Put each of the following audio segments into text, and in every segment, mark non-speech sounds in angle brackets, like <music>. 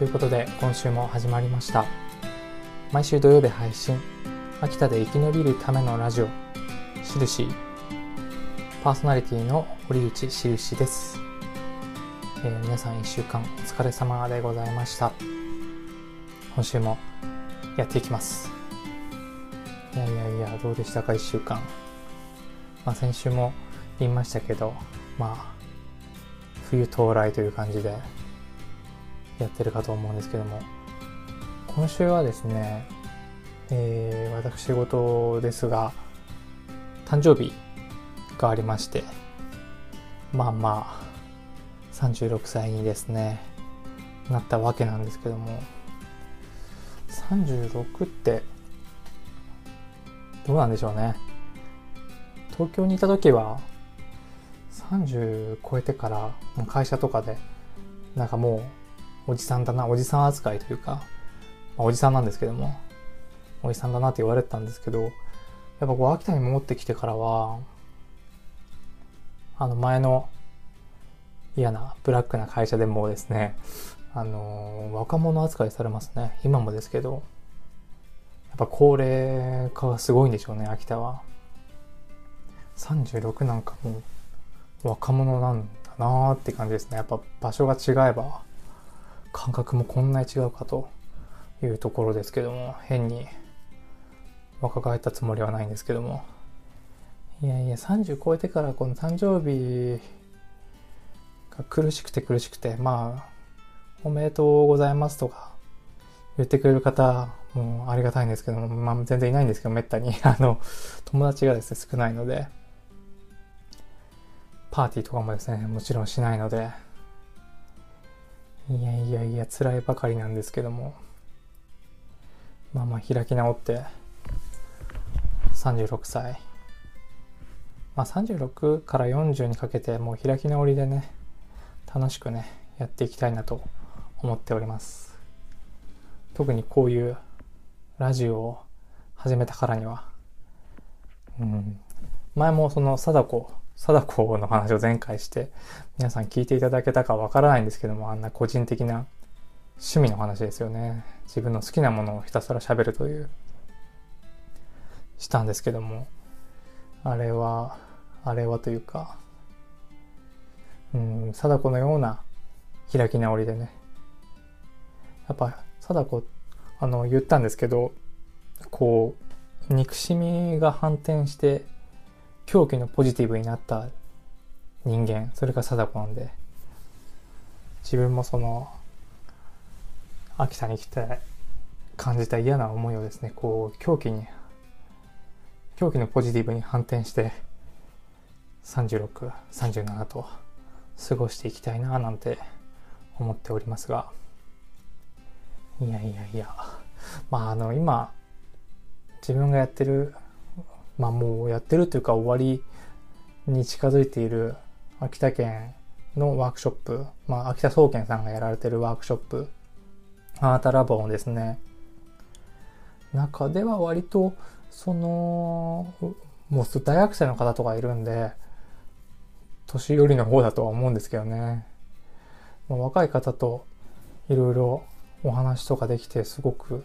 ということで今週も始まりました。毎週土曜日配信。秋田で生き延びるためのラジオ。しるし。パーソナリティの堀内しるしです、えー皆さん1週間お疲れ様でございました。今週もやっていきます。いやいやいやどうでしたか1週間。まあ先週も言いましたけどまあ冬到来という感じで。やってるかと思うんですけども。今週はですね、えー私事ですが誕生日がありましてまあまあ36歳にですねなったわけなんですけども。36ってどうなんでしょうね。東京にいた時は30超えてからもう会社とかでなんかもうおじさんだなおじさん扱いというか、まあおじさんなんですけどもおじさんだなって言われてたんですけどやっぱこう秋田に戻ってきてからはあの前の嫌なブラックな会社でもですねあの若者扱いされますね。今もですけどやっぱ高齢化がすごいんでしょうね秋田は。36なんかもう若者なんだなーって感じですね。やっぱ場所が違えば。感覚もこんなに違うかというところですけども変に若返ったつもりはないんですけども。いやいや30超えてからこの誕生日が苦しくて苦しくてまあおめでとうございますとか言ってくれる方もありがたいんですけども、まあ、全然いないんですけどめったに。<laughs> あの友達がですね少ないので。パーティーとかもですねもちろんしないので。いやいやいや辛いばかりなんですけども。まあまあ開き直って36歳。まあ36から40にかけてもう開き直りでね楽しくねやっていきたいなと思っております。特にこういうラジオを始めたからには。うん。前もその貞子貞子の話を前回して皆さん聞いていただけたかわからないんですけどもあんな個人的な趣味の話ですよね。自分の好きなものをひたすら喋るというしたんですけども。あれはあれはというかうん貞子のような開き直りでね。やっぱ貞子あの言ったんですけどこう憎しみが反転して狂気のポジティブになった人間それが貞子なんで自分もその秋田に来て感じた嫌な思いをですねこう狂気に狂気のポジティブに反転して3637と過ごしていきたいななんて思っておりますが。いやいやいや。まああの今自分がやってるまあもうやってるというか終わりに近づいている秋田県のワークショップ、まあ秋田総研さんがやられてるワークショップ、アータラボのですね、中では割とその、もう大学生の方とかいるんで、年寄りの方だとは思うんですけどね。まあ若い方といろいろお話とかできてすごく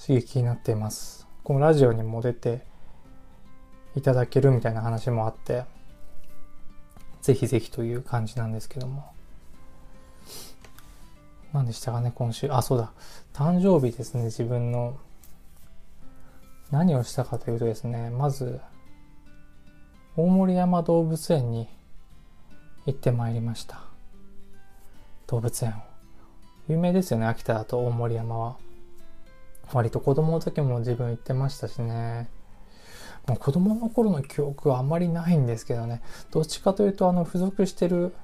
刺激になっています。このラジオにも出ていただけるみたいな話もあって、ぜひぜひという感じなんですけども。何でしたかね、今週。あ、そうだ。誕生日ですね、自分の。何をしたかというとですね、まず、大森山動物園に行ってまいりました。動物園を。有名ですよね、秋田だと大森山は。割と子供の時も自分行ってましたしね。もう子供の頃の記憶はあんまりないんですけどね。どっちかというと、あの、付属してる、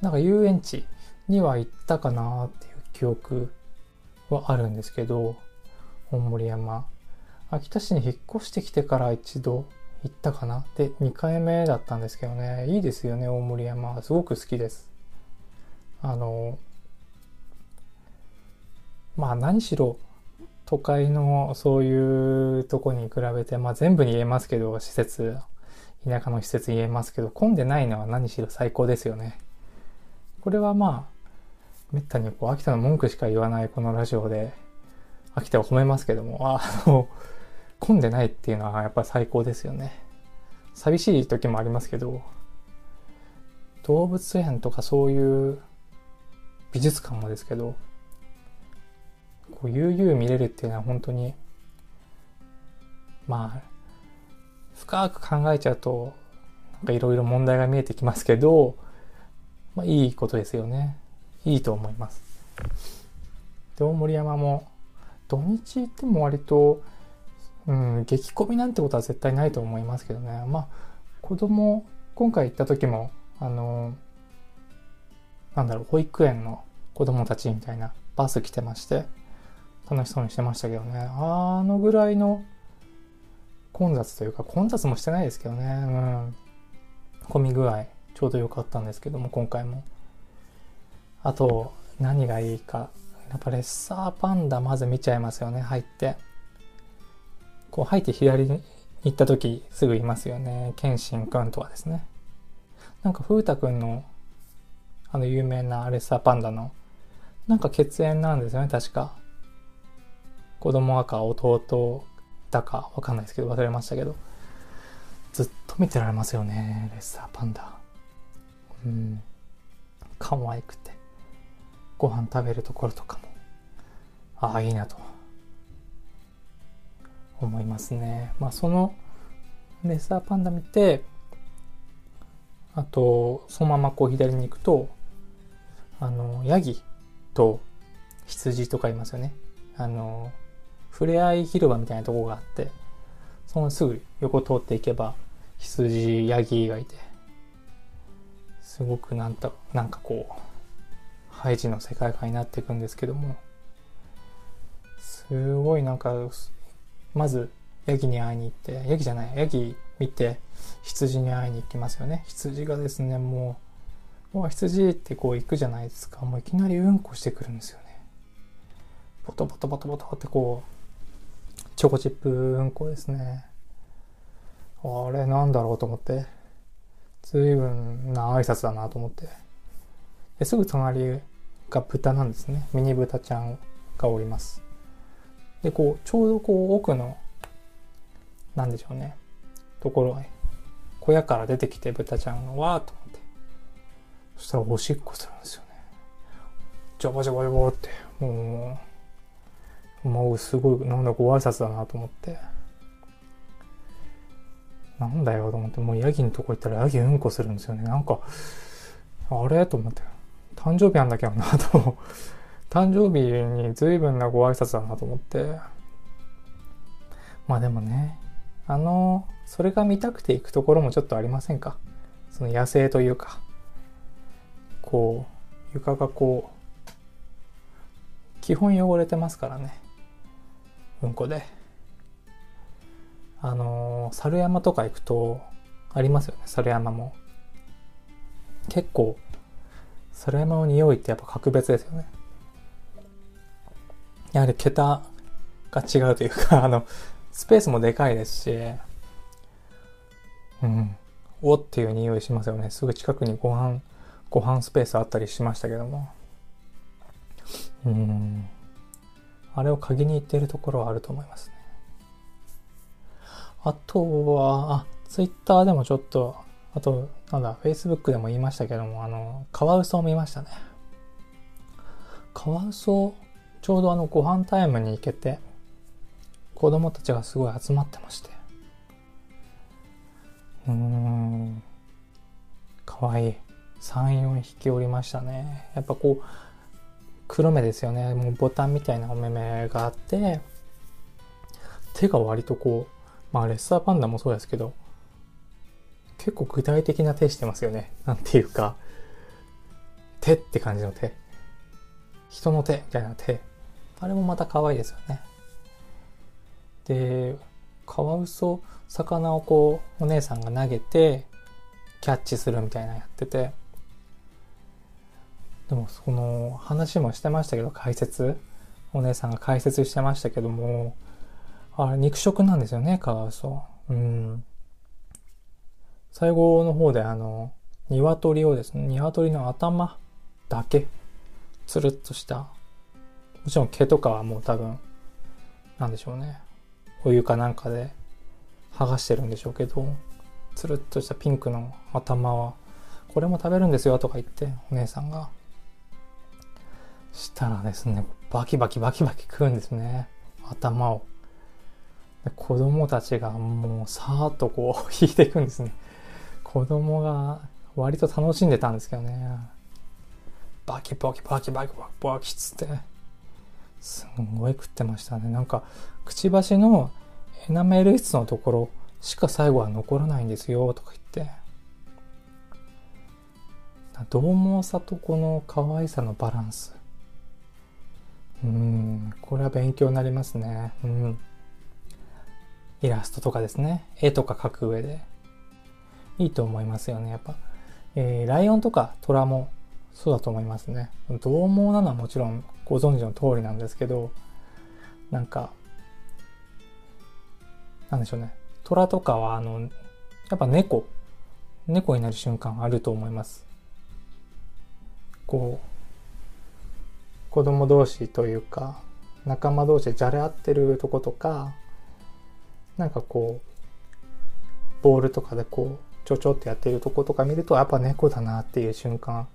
なんか遊園地には行ったかなっていう記憶はあるんですけど、大森山。秋田市に引っ越してきてから一度行ったかなで、2回目だったんですけどね。いいですよね、大森山。すごく好きです。あの、まあ何しろ、都会のそういうとこに比べて、まあ全部に言えますけど、施設、田舎の施設に言えますけど、混んでないのは何しろ最高ですよね。これはまあ、めったにこう、秋田の文句しか言わないこのラジオで、秋田を褒めますけども、あの、混んでないっていうのはやっぱり最高ですよね。寂しい時もありますけど、動物園とかそういう美術館もですけど、こう悠々見れるっていうのは本当に、まあ、深く考えちゃうと、なんかいろいろ問題が見えてきますけど、まあいいことですよね。いいと思います。で、大森山も、土日行っても割と、うん、激混みなんてことは絶対ないと思いますけどね。まあ、子供、今回行った時も、あの、なんだろう、保育園の子供たちみたいなバス来てまして、楽しそうにしてましたけどね。あのぐらいの混雑というか、混雑もしてないですけどね。うん。混み具合、ちょうど良かったんですけども、今回も。あと、何がいいか。やっぱレッサーパンダまず見ちゃいますよね、入って。こう入って左に行った時すぐいますよね。ケンシンくんとかですね。なんか風太くんのあの有名なレッサーパンダのなんか血縁なんですよね、確か。子供赤弟だかわかんないですけど忘れましたけど。ずっと見てられますよね、レッサーパンダ。うん。可愛くて。ご飯食べるところとかも。ああ、いいなと。思いますね。まあそのレッサーパンダ見て、あと、そのままこう左に行くと、あの、ヤギと羊とかいますよね。あの、ふれあい広場みたいなとこがあって、そのすぐ横通っていけば、羊、ヤギがいて、すごくなんと、なんかこう、ハイジの世界観になっていくんですけども、すごいなんか、まず、ヤギに会いに行って、ヤギじゃない、ヤギ見て、羊に会いに行きますよね。羊がですね、もう、もう羊ってこう行くじゃないですか。もういきなりうんこしてくるんですよね。ボトボトボトボトってこう、チョコチップうんこですね。あれなんだろうと思って、随分な挨拶だなと思って。ですぐ隣が豚なんですね。ミニ豚ちゃんがおります。で、こう、ちょうどこう奥の、なんでしょうね。ところへ、小屋から出てきて豚ちゃんがわーっと思って。そしたらおしっこするんですよね。ジャバジャバジャバって、もう、もうすごい、なんだご挨拶だなと思って。なんだよと思って、もうヤギのとこ行ったらヤギうんこするんですよね。なんか、あれと思って。誕生日なんだけどなと <laughs> 誕生日に随分なご挨拶だなと思って。まあでもね、あの、それが見たくて行くところもちょっとありませんか？その野生というか、こう、床がこう、基本汚れてますからね。うんこで。あの、猿山とか行くと、ありますよね、猿山も。結構、猿山の匂いってやっぱ格別ですよね。やはり桁が違うというか、<laughs> あの、スペースもでかいですし、うん、おっていう匂いしますよね。すぐ近くにご飯、ご飯スペースあったりしましたけども。うん、あれを鍵に行っているところはあると思いますね。あとは、あ、ツイッターでもちょっと、あと、なんだ、Facebook でも言いましたけども、あの、カワウソを見ましたね。カワウソちょうどあのご飯タイムに行けて、子供たちがすごい集まってまして。うーん、かわいい。3、4匹おりましたね。やっぱこう、黒目ですよね。もうボタンみたいなお目目があって、手が割とこう、まあレッサーパンダもそうですけど、結構具体的な手してますよね。なんていうか、手って感じの手。人の手みたいな手。あれもまた可愛いですよね。で、カワウソ、魚をこう、お姉さんが投げて、キャッチするみたいなやってて、でもその話もしてましたけど、解説、お姉さんが解説してましたけども、あれ肉食なんですよね、カワウソ。うん。最後の方であの、鶏をですね、鶏の頭だけつるっとした、もちろん毛とかはもう多分、なんでしょうね。お湯かなんかで剥がしてるんでしょうけど、つるっとしたピンクの頭は、これも食べるんですよとか言って、お姉さんが。したらですね、バキバキバキバキ食うんですね。頭を。子供たちがもうさーっとこう引いていくんですね。子供が割と楽しんでたんですけどね。バキバキバキバキバキバキっつって。すんごい食ってましたね。なんか、くちばしのエナメル質のところしか最後は残らないんですよとか言って。獰猛さとこの可愛さのバランス。うん、これは勉強になりますね。うん。イラストとかですね。絵とか描く上で。いいと思いますよね。やっぱ、えー、ライオンとかトラもそうだと思いますね。獰猛なのはもちろんご存知の通りなんですけど、なんか、なんでしょうね。虎とかは、あの、やっぱ猫、猫になる瞬間あると思います。こう、子供同士というか仲間同士でじゃれ合ってるとことかなんかこうボールとかでこうちょちょってやってるとことか見るとやっぱ猫だなっていう瞬間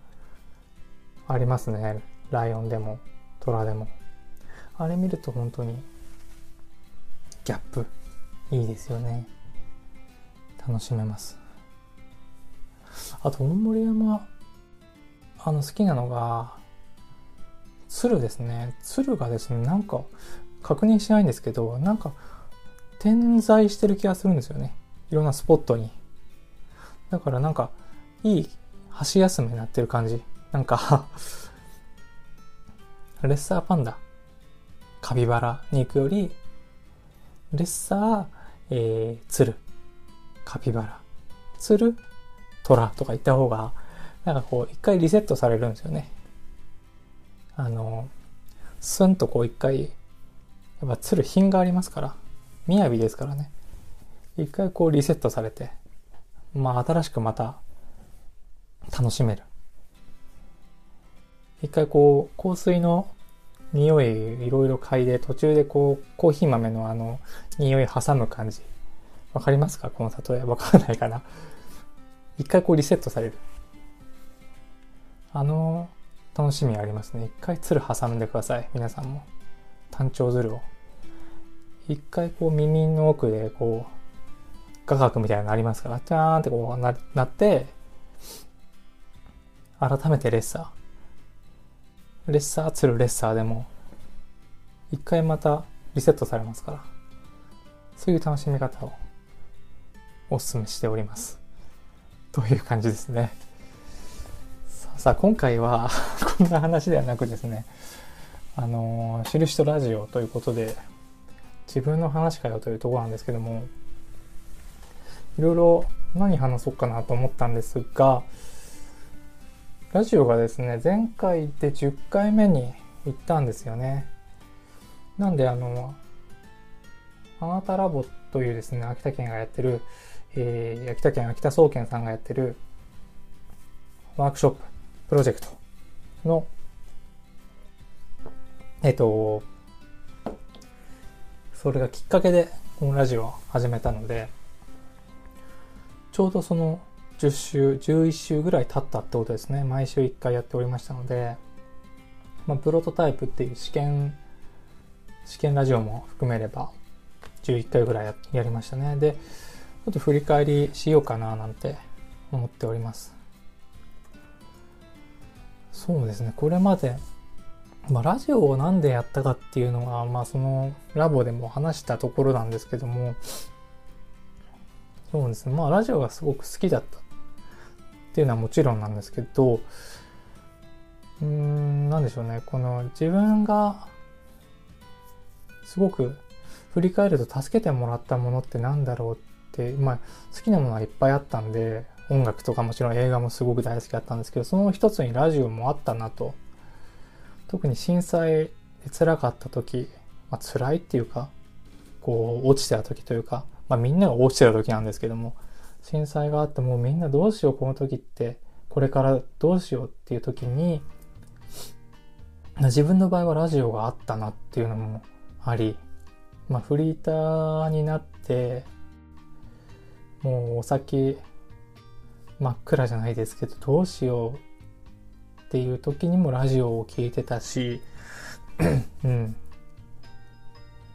ありますね。ライオンでもトラでも。あれ見ると本当にギャップいいですよね。楽しめます。あと大森山あの好きなのが鶴ですね。鶴がですね、なんか確認しないんですけど、なんか点在してる気がするんですよね。いろんなスポットに。だからなんか、いい箸休めになってる感じ。なんか <laughs> レッサーパンダ、カピバラに行くより、レッサー、えー、鶴、カピバラ、鶴、トラとか言った方が、なんかこう、一回リセットされるんですよね。あの、スンとこう一回、やっぱ釣る品がありますから、雅ですからね。一回こうリセットされて、まあ新しくまた楽しめる。一回こう香水の匂いいろいろ嗅いで途中でこうコーヒー豆のあの匂い挟む感じ。わかりますか？この例え。わかんないかな。一回こうリセットされる。あの楽しみありますね。一回鶴挟んでください。皆さんも。単調鶴を。一回こう耳の奥でこう、画角みたいなのありますから、チャーンってこうななって、改めてレッサー。レッサー、鶴レッサーでも、一回またリセットされますから、そういう楽しみ方をお勧めしております。という感じですね。さあ今回は <laughs> こんな話ではなくですねあの「印とラジオ」ということで自分の話かよというところなんですけどもいろいろ何話そうかなと思ったんですがラジオがですね前回で10回目に行ったんですよね。なんであのあなたラボというですね秋田県がやってる、えー、秋田県秋田総研さんがやってるワークショッププロジェクトの、えっと、それがきっかけでこのラジオを始めたので、ちょうどその10週、11週ぐらい経ったってことですね。毎週1回やっておりましたので、まあ、プロトタイプっていう試験、試験ラジオも含めれば11回ぐらいやりましたね。で、ちょっと振り返りしようかななんて思っております。そうですね。これまで、まあ、ラジオをなんでやったかっていうのは、まあ、そのラボでも話したところなんですけどもそうですね。まあラジオがすごく好きだったっていうのはもちろんなんですけどうーんなんでしょうね。この自分がすごく振り返ると助けてもらったものってなんだろうって、まあ、好きなものはいっぱいあったんで音楽とかもちろん映画もすごく大好きだったんですけど、その一つにラジオもあったなと。特に震災で辛かった時、まあ、辛いっていうか、こう、落ちてた時というか、まあみんなが落ちてた時なんですけども、震災があってもうみんなどうしようこの時って、これからどうしようっていう時に、自分の場合はラジオがあったなっていうのもあり、まあ、フリーターになって、もうお酒真っ暗じゃないですけど、どうしようっていう時にもラジオを聴いてたし、うん。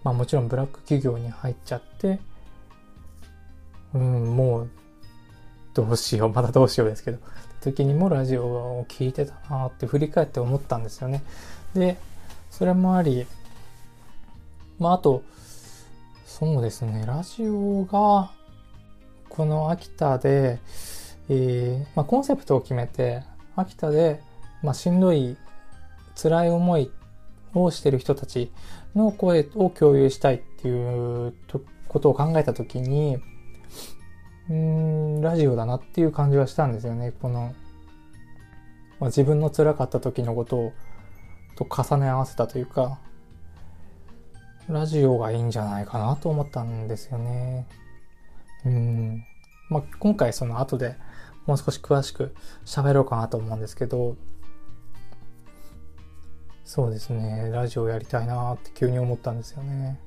まあもちろんブラック企業に入っちゃって、うん、もう、どうしよう、まだどうしようですけど、時にもラジオを聴いてたなって振り返って思ったんですよね。で、それもあり、まああと、そうですね、ラジオが、この秋田で、えー、まあ、コンセプトを決めて、秋田で、まあ、しんどい、辛い思いをしてる人たちの声を共有したいっていうことを考えたときに、うん、ラジオだなっていう感じはしたんですよね。この、まあ、自分の辛かった時のことを、と重ね合わせたというか、ラジオがいいんじゃないかなと思ったんですよね。うん。まあ、今回その後でもう少し詳しく喋ろうかなと思うんですけど、そうですね、ラジオやりたいなって急に思ったんですよね。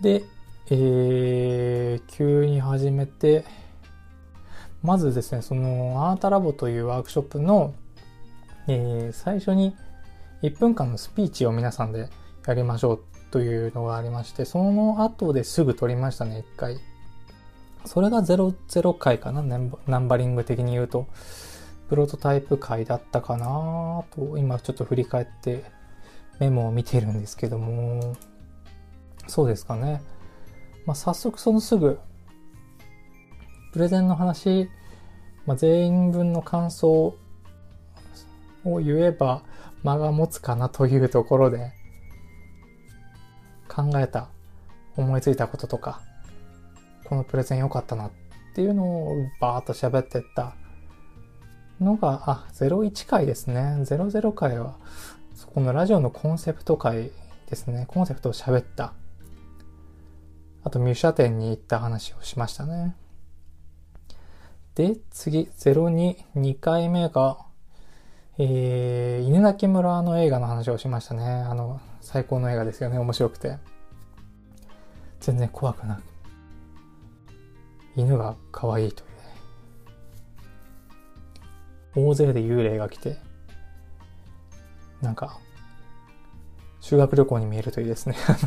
で、えー、急に始めて、まずですね、そのアートラボというワークショップの、えー、最初に1分間のスピーチを皆さんでやりましょうというのがありまして、その後ですぐ撮りましたね、1回。それが00回かな、ナンバリング的に言うと。プロトタイプ回だったかなと、今ちょっと振り返ってメモを見てるんですけども、そうですかね。まあ、早速そのすぐ、プレゼンの話、まあ、全員分の感想を言えば間が持つかなというところで考えた、思いついたこととか、このプレゼン良かったなっていうのをバーっと喋ってったのが、あ、01回ですね。00回は、そこのラジオのコンセプト回ですね。コンセプトを喋った。あと、ミュシャ店に行った話をしましたね。で、次、02、2回目が、えー、犬鳴村の映画の話をしましたね。あの、最高の映画ですよね。面白くて。全然怖くなく。犬が可愛いというね。大勢で幽霊が来て、なんか、修学旅行に見えるといいですね。<laughs> あの、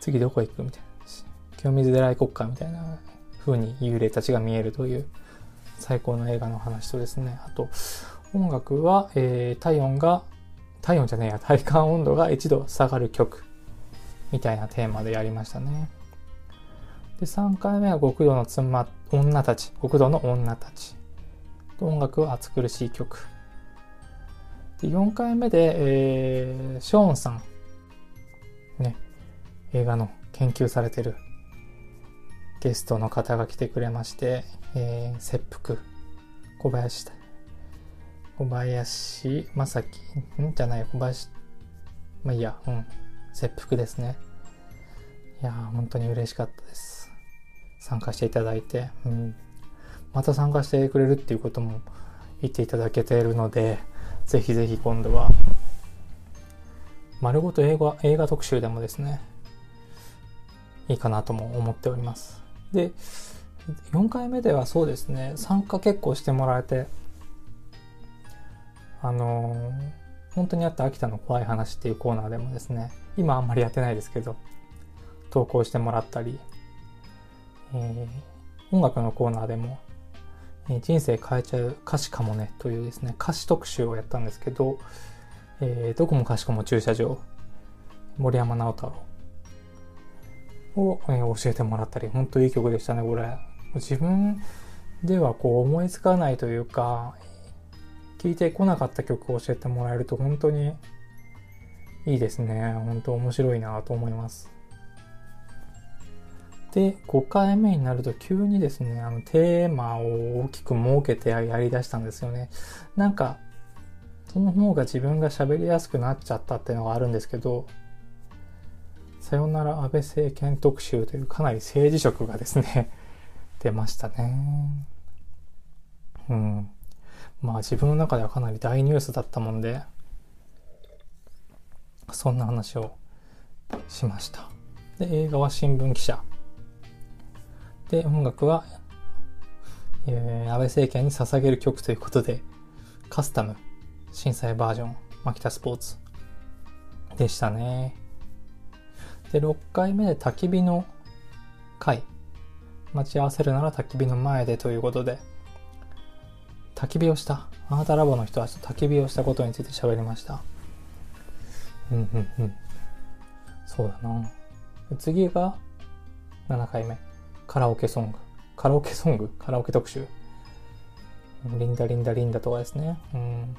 次どこ行くみたいな。清水寺行こっかみたいな風に幽霊たちが見えるという最高の映画の話とですね。あと、音楽は、えー、体温が、体温じゃねえや、体感温度が1度下がる曲みたいなテーマでやりましたね。で、3回目は極道の妻、女たち、極道の女たち。音楽は暑苦しい曲。で4回目で、えー、ショーンさん。ね。映画の研究されてるゲストの方が来てくれまして、えー、切腹。小林、小林正樹、ん？じゃない、小林、まあいいや、うん。切腹ですね。いやー、本当に嬉しかったです。参加していただいて、うん。また参加してくれるっていうことも言っていただけているので、ぜひぜひ今度は、丸ごと映画映画特集でもですね、いいかなとも思っております。で、4回目ではそうですね、参加結構してもらえて、あのー、本当にあった秋田の怖い話っていうコーナーでもですね、今あんまりやってないですけど、投稿してもらったり、えー、音楽のコーナーでもえ人生変えちゃう歌詞かもねというですね、歌詞特集をやったんですけど、えー、どこもかしこも駐車場、森山直太郎を、え、教えてもらったり、本当いい曲でしたね、これ。自分ではこう思いつかないというか、聴いてこなかった曲を教えてもらえると本当にいいですね。本当面白いなと思います。で、5回目になると急にですね、あの、テーマを大きく設けてやり出したんですよね。なんか、その方が自分が喋りやすくなっちゃったっていうのがあるんですけど、さよなら安倍政権特集というかなり政治色がですね <laughs> 出ましたね。うん。まあ自分の中ではかなり大ニュースだったもんで、そんな話をしました。で、映画は新聞記者。で、音楽は、えー、安倍政権に捧げる曲ということで、カスタム、震災バージョン、マキタスポーツでしたね。で、6回目で焚き火の回。待ち合わせるなら焚き火の前でということで、焚き火をした。あなたラボの人たちと焚き火をしたことについて喋りました。うんうんうん。そうだな。次が7回目。カラオケソング。カラオケソング？カラオケ特集。リンダリンダリンダとかですね。うん。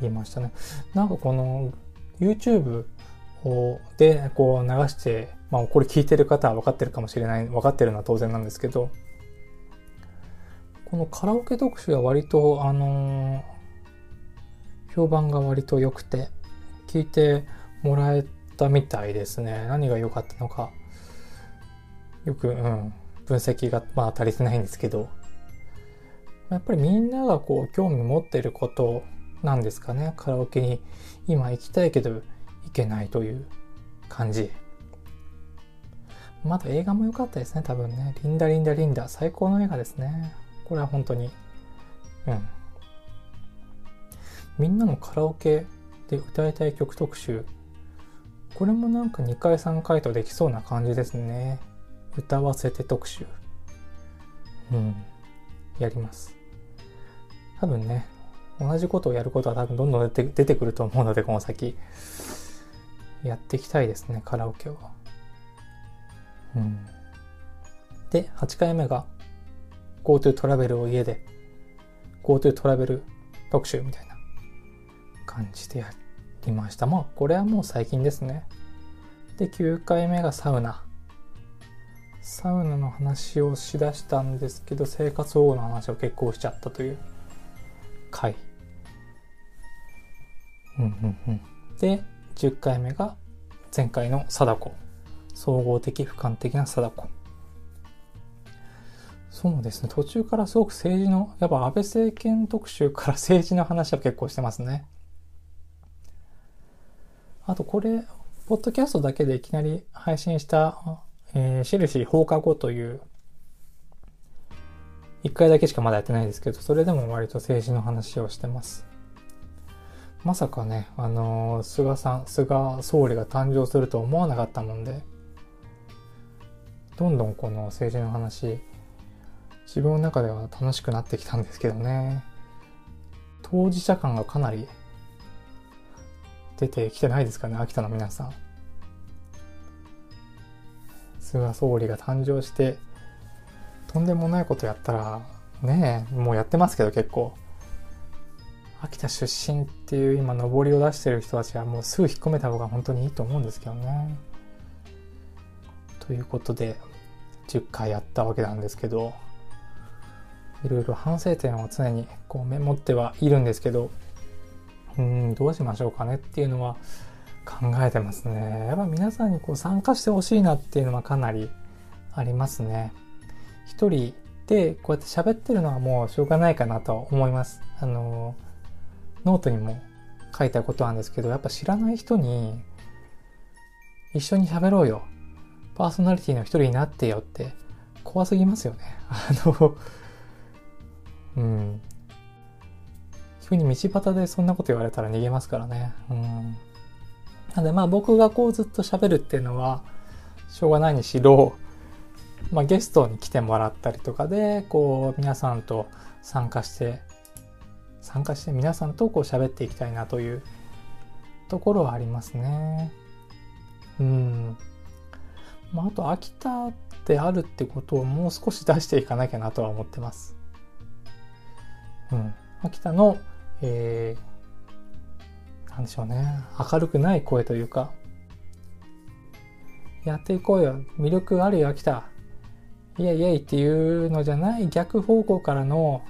言いましたね。なんかこの YouTube をでこう流して、まあこれ聞いてる方は分かってるかもしれない、分かってるのは当然なんですけど、このカラオケ特集は割とあのー、評判が割と良くて、聞いてもらえたみたいですね。何が良かったのか。よく、うん、分析がまあ足りてないんですけど、やっぱりみんながこう興味持ってることなんですかね。カラオケに今行きたいけど行けないという感じ。まだ映画も良かったですね、多分ね。リンダリンダリンダ。最高の映画ですね。これは本当に。うん。みんなのカラオケで歌いたい曲特集。これもなんか2回3回とできそうな感じですね。歌わせて特集。うん。やります。多分ね、同じことをやることは多分どんどん出て出てくると思うので、この先。やっていきたいですね、カラオケは。うん。で、8回目が GoTo トラベルを家で GoTo トラベル特集みたいな感じでやりました。まあ、これはもう最近ですね。で、9回目がサウナ。サウナの話をしだしたんですけど、生活保護の話を結構しちゃったという回。うんうんうん。で、10回目が前回の貞子。総合的俯瞰的な貞子。そうですね。途中からすごく政治の、やっぱ安倍政権特集から政治の話は結構してますね。あとこれ、ポッドキャストだけでいきなり配信したえー、印放課後という、一回だけしかまだやってないですけど、それでも割と政治の話をしてます。まさかね、あのー、菅さん、菅総理が誕生すると思わなかったもんで、どんどんこの政治の話、自分の中では楽しくなってきたんですけどね。当事者感がかなり出てきてないですかね、秋田の皆さん。菅総理が誕生して、とんでもないことやったら、ねえ、もうやってますけど結構。秋田出身っていう今上りを出してる人たちはもうすぐ引っ込めた方が本当にいいと思うんですけどね。ということで、10回やったわけなんですけど、いろいろ反省点を常にこうメモってはいるんですけど、うん、どうしましょうかねっていうのは、考えてますね。やっぱ皆さんにこう参加してほしいなっていうのはかなりありますね。一人でこうやって喋ってるのはもうしょうがないかなと思います。あの、ノートにも書いたことなんですけど、やっぱ知らない人に一緒に喋ろうよ。パーソナリティの一人になってよって怖すぎますよね。あの、うん。急に道端でそんなこと言われたら逃げますからね。うん。なんでまあ僕がこうずっと喋るっていうのはしょうがないにしろ、まあ、ゲストに来てもらったりとかでこう皆さんと参加して参加して皆さんとこう喋っていきたいなというところはありますね。うん。まあ、あと秋田であるってことをもう少し出していかなきゃなとは思ってます。うん。秋田の、えー、なんでしょうね、明るくない声というか、やっていこうよ、魅力あるよ、秋田。イエイイエイっていうのじゃない。逆方向からの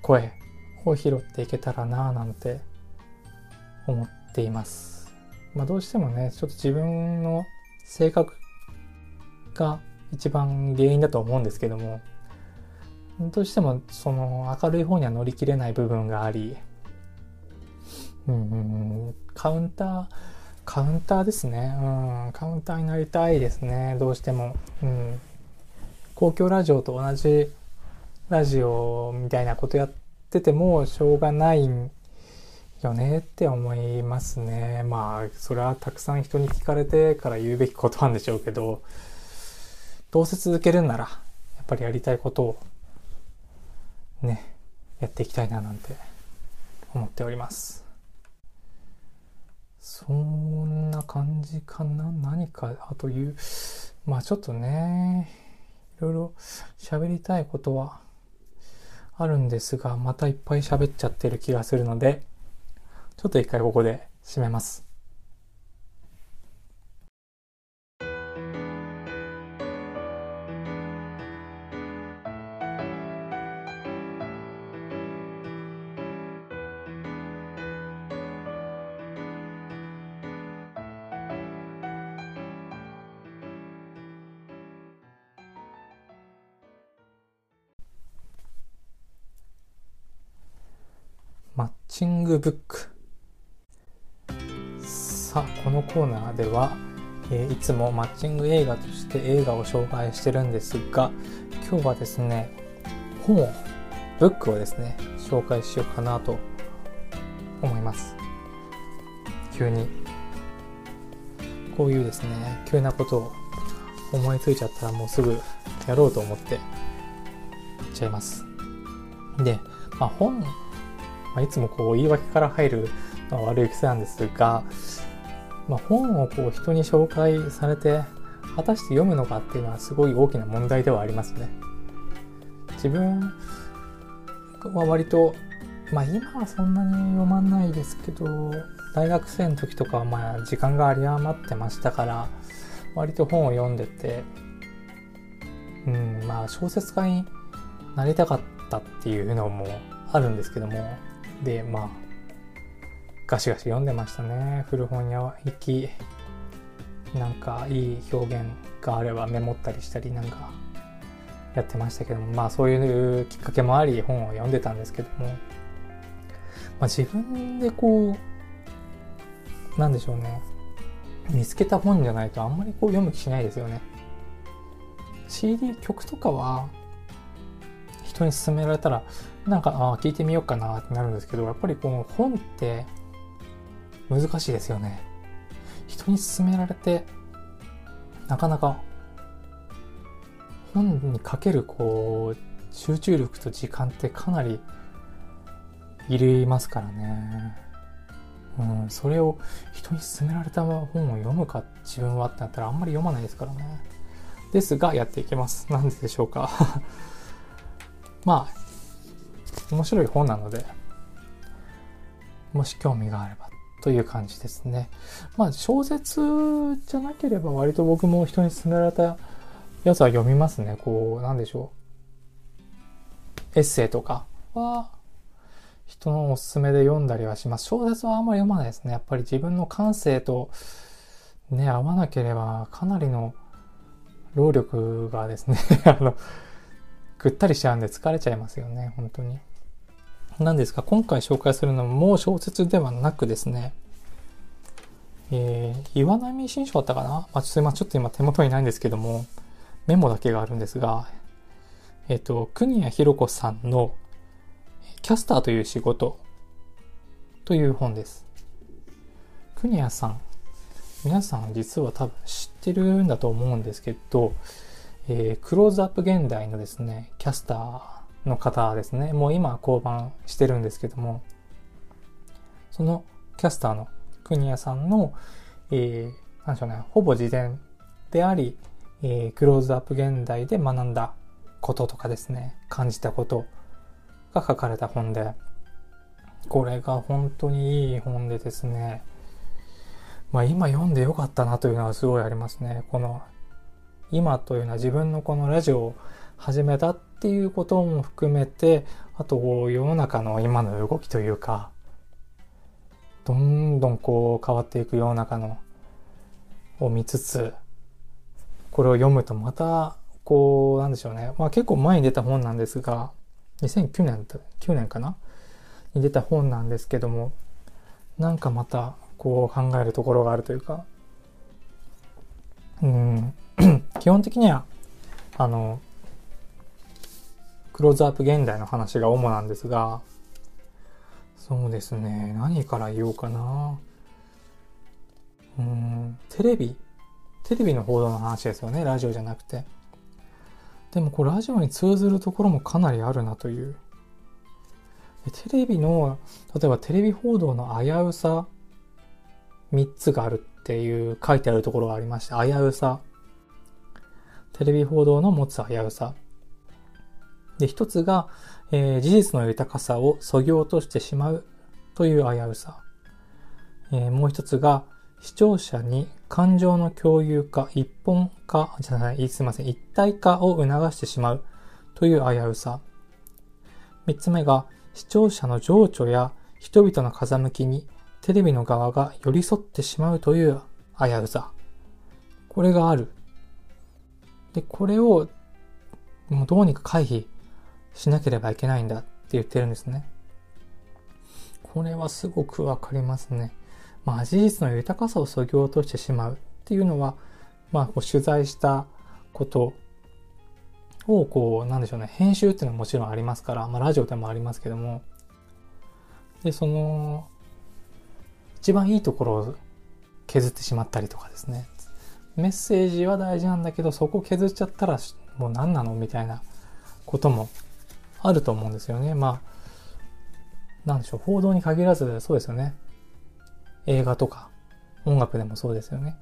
声を拾っていけたらなぁなんて思っています。まあどうしてもね、ちょっと自分の性格が一番原因だと思うんですけども、どうしてもその明るい方には乗り切れない部分があり、うんうんうん、カウンター、カウンターですね。うん、カウンターになりたいですね。どうしても。うん。公共ラジオと同じラジオみたいなことやっててもしょうがないよねって思いますね。まあ、それはたくさん人に聞かれてから言うべきことなんでしょうけど、どうせ続けるんなら、やっぱりやりたいことを、ね、やっていきたいななんて思っております。そんな感じかな？何か、あという、まあちょっとね、いろいろ喋りたいことはあるんですが、またいっぱい喋っちゃってる気がするので、ちょっと一回ここで締めます。マッチングブック。さあこのコーナーでは、えー、いつもマッチング映画として映画を紹介してるんですが今日はですね本をブックをですね紹介しようかなと思います。急に。こういうですね急なことを思いついちゃったらもうすぐやろうと思ってやっちゃいます。で、まあ、本、まあ、いつもこう言い訳から入るのは悪い癖なんですがまあ、本をこう人に紹介されて果たして読むのかっていうのはすごい大きな問題ではありますね。自分は割とまあ今はそんなに読まないですけど大学生の時とかはまあ時間が有り余ってましたから割と本を読んでてうんまあ小説家になりたかったっていうのもあるんですけどもでまあガシガシ読んでましたね。古本屋行きなんかいい表現があればメモったりしたりなんかやってましたけどもまあそういうきっかけもあり本を読んでたんですけども、まあ、自分でこうなんでしょうね。見つけた本じゃないとあんまりこう読む気しないですよね。CD 曲とかは人に勧められたらなんかあ聞いてみようかなってなるんですけどやっぱりこの本って難しいですよね。人に勧められて、なかなか本にかけるこう集中力と時間ってかなりいりますからね。うん、それを人に勧められた本を読むか自分はってなったらあんまり読まないですからね。ですがやっていきます。なんででしょうか。<laughs> まあ、面白い本なので、もし興味があればという感じですね。まあ小説じゃなければ割と僕も人に勧められたやつは読みますね。こう、なんでしょう。エッセイとかは人のおすすめで読んだりはします。小説はあんまり読まないですね。やっぱり自分の感性とね、合わなければかなりの労力がですね <laughs> あの、ぐったりしちゃうんで疲れちゃいますよね、本当に。なんですが、今回紹介するのも小説ではなくですね、えー、岩波新書だったかな、まあ、ちょっと今手元にないんですけども、メモだけがあるんですが、えっ、ー、と、国谷博子さんのキャスターという仕事という本です。国谷さん、皆さん実は多分知ってるんだと思うんですけど、えー、クローズアップ現代のですね、キャスターの方ですね。もう今降板してるんですけども、そのキャスターの国谷さんの、えー、なんでしょうね、ほぼ事前であり、えー、クローズアップ現代で学んだこととかですね、感じたことが書かれた本で、これが本当にいい本でですね、まあ今読んでよかったなというのはすごいありますね。この今というのは自分のこのラジオを始めたっていうことも含めて、あと世の中の今の動きというか、どんどんこう変わっていく世の中のを見つつ、これを読むとまたこう、なんでしょうね。まあ結構前に出た本なんですが、2009年、9年かな？に出た本なんですけども、なんかまた、こう考えるところがあるというか、うん、<clears throat> 基本的には、あの、クローズアップ現代の話が主なんですが、そうですね、何から言おうかな。うん、テレビ、テレビの報道の話ですよね、ラジオじゃなくて。でもこうラジオに通ずるところもかなりあるなという。テレビの、例えばテレビ報道の危うさ3つがあるっていう書いてあるところがありまして、危うさ。テレビ報道の持つ危うさ。で、一つが、えー、事実の豊かさをそぎ落としてしまうという危うさ。えー、もう一つが、視聴者に感情の共有化、一本化、じゃない、すいません、一体化を促してしまうという危うさ。三つ目が、視聴者の情緒や人々の風向きにテレビの側が寄り添ってしまうという危うさ。これがある。で、これをもうどうにか回避しなければいけないんだって言ってるんですね。これはすごくわかりますね。まあ事実の豊かさをそぎ落としてしまうっていうのは、まあ取材したことをこう、なんでしょうね、編集っていうのはもちろんありますから、まあラジオでもありますけども、で、その、一番いいところを削ってしまったりとかですね。メッセージは大事なんだけど、そこ削っちゃったらもう何なのみたいなこともあると思うんですよね。まあ、なんでしょう、報道に限らずそうですよね。映画とか音楽でもそうですよね。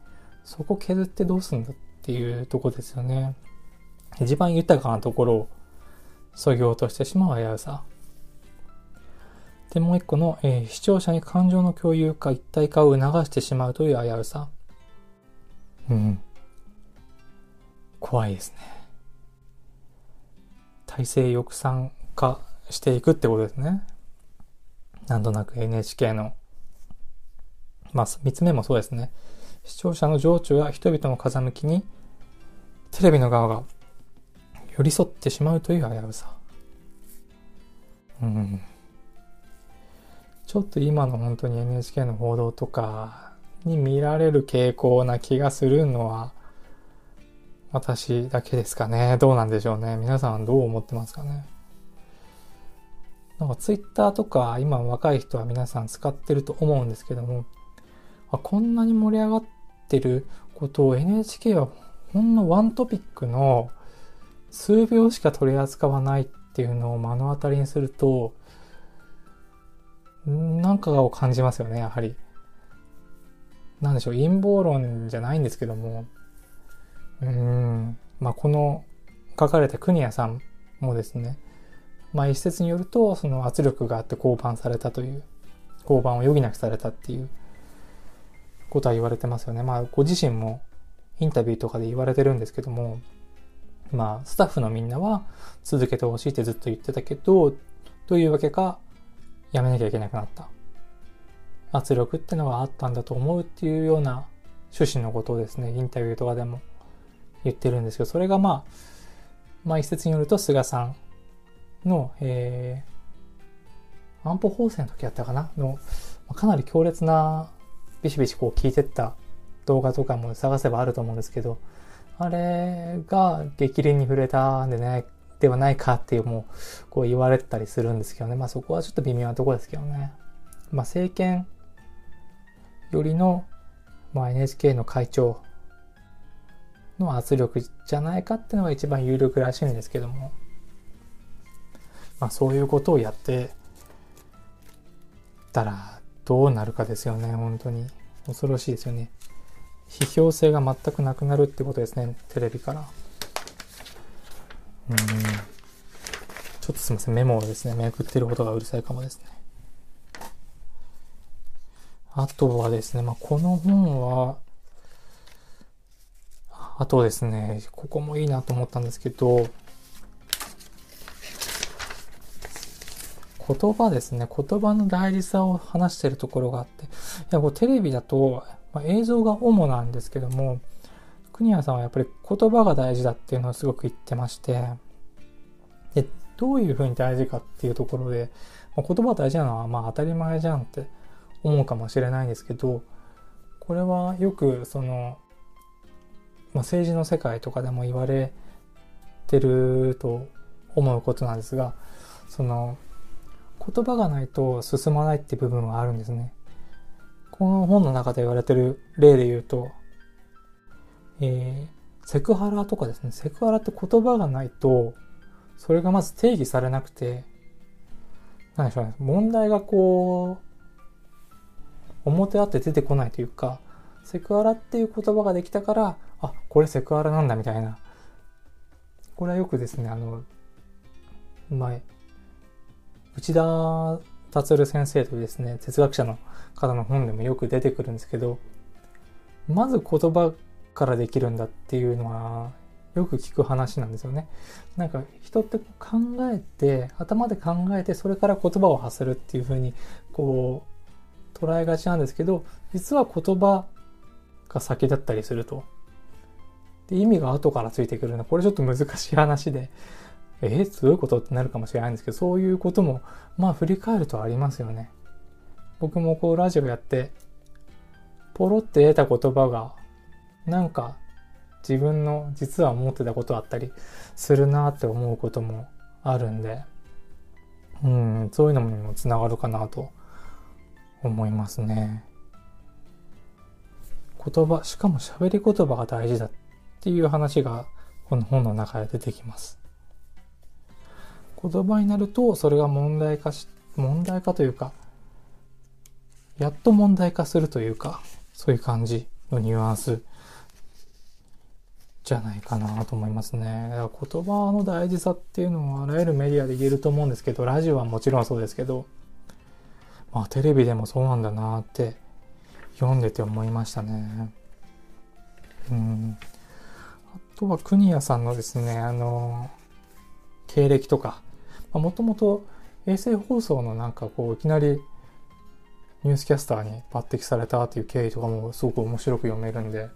そこ削ってどうすんだっていうとこですよね。一番豊かなところを削ぎ落としてしまう危うさ。で、もう一個の、えー、視聴者に感情の共有か一体化を促してしまうという危うさ。うん。怖いですね。体制抑散化していくってことですね。なんとなく NHK の、まあ、三つ目もそうですね。視聴者の情緒や人々の風向きに、テレビの側が寄り添ってしまうという危うさ。うん。ちょっと今の本当に NHK の報道とかに見られる傾向な気がするのは、私だけですかね。どうなんでしょうね。皆さんどう思ってますかね。なんかツイッターとか今若い人は皆さん使ってると思うんですけども、こんなに盛り上がってることを NHK はほんのワントピックの数秒しか取り扱わないっていうのを目の当たりにすると、なんかを感じますよね、やはり。なんでしょう、陰謀論じゃないんですけども、うん、まあ、この書かれた国谷さんもですね、まあ、一説によると、その圧力があって降板されたという、降板を余儀なくされたっていうことは言われてますよね。まあ、ご自身もインタビューとかで言われてるんですけども、まあ、スタッフのみんなは続けてほしいってずっと言ってたけど、どういうわけかやめなきゃいけなくなった。圧力ってのはあったんだと思うっていうような趣旨のことをですね、インタビューとかでも言ってるんですけど、それがまあ、まあ一説によると菅さんの、えー、安保法制の時やったかな？の、かなり強烈なビシビシこう聞いてった動画とかも探せばあると思うんですけど、あれが激鱗に触れたんでね、ではないかっていうもう、こう言われたりするんですけどね。まあそこはちょっと微妙なところですけどね。まあ政権よりの、まあ NHK の会長の圧力じゃないかっていうのが一番有力らしいんですけども。まあそういうことをやってたらどうなるかですよね。本当に。恐ろしいですよね。批評性が全くなくなるってことですね。テレビから。うん。ちょっとすみません。メモをですね、めくってる音がうるさいかもですね。あとはですね、まあ、この本は、あとですね、ここもいいなと思ったんですけど、言葉ですね。言葉の大事さを話してるところがあって。いや、こうテレビだと、まあ、映像が主なんですけども、国谷さんはやっぱり言葉が大事だっていうのをすごく言ってまして、で、どういうふうに大事かっていうところで、まあ、言葉大事なのはまあ当たり前じゃんって思うかもしれないんですけど、これはよくその、まあ、政治の世界とかでも言われてると思うことなんですが、その、言葉がないと進まないって部分はあるんですね。この本の中で言われてる例で言うと、えー、セクハラとかですね。セクハラって言葉がないと、それがまず定義されなくて、何でしょうね。問題がこう、表あって出てこないというか、セクハラっていう言葉ができたから、あ、これセクハラなんだみたいな。これはよくですね、あの、前、内田達先生というですね、哲学者の方の本でもよく出てくるんですけど、まず言葉からできるんだっていうのはよく聞く話なんですよね。なんか人って考えて、頭で考えて、それから言葉を発するっていうふうに、こう、捉えがちなんですけど、実は言葉が先だったりすると。で意味が後からついてくるのこれちょっと難しい話で、えー、どういうことってなるかもしれないんですけど、そういうことも、まあ振り返るとありますよね。僕もこうラジオやって、ポロって得た言葉が、なんか自分の実は思ってたことあったりするなって思うこともあるんで、うん、そういうのにもつながるかなと思いますね。言葉、しかも喋り言葉が大事だっていう話がこの本の中で出てきます。言葉になるとそれが問題化し、問題化というか、やっと問題化するというか、そういう感じのニュアンスじゃないかなと思いますね。だから言葉の大事さっていうのはあらゆるメディアで言えると思うんですけど、ラジオはもちろんそうですけど、まあテレビでもそうなんだなって読んでて思いましたね。うん。あとは国谷さんのですね、あの、経歴とか、もともと衛星放送のなんかこういきなりニュースキャスターに抜擢されたっていう経緯とかもすごく面白く読めるんで、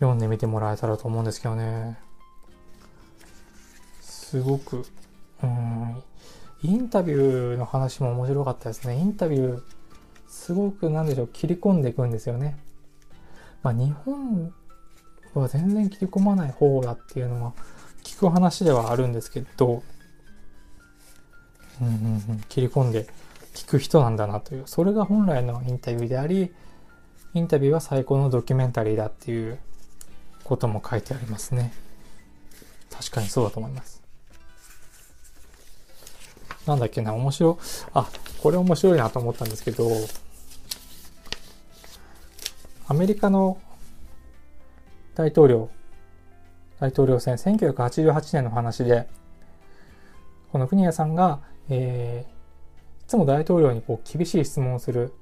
読んでみてもらえたらと思うんですけどね。すごく、うん、インタビューの話も面白かったですね。インタビュー、すごくなんでしょう、切り込んでいくんですよね。まあ日本は全然切り込まない方だっていうのは聞く話ではあるんですけど、うんうんうん、切り込んで聞く人なんだなという、それが本来のインタビューであり、インタビューは最高のドキュメンタリーだっていうことも書いてありますね。確かにそうだと思います。なんだっけな、面白、あ、これ面白いなと思ったんですけど、アメリカの大統領、大統領選1988年の話で、この国谷さんが、えー、いつも大統領にこう厳しい質問をする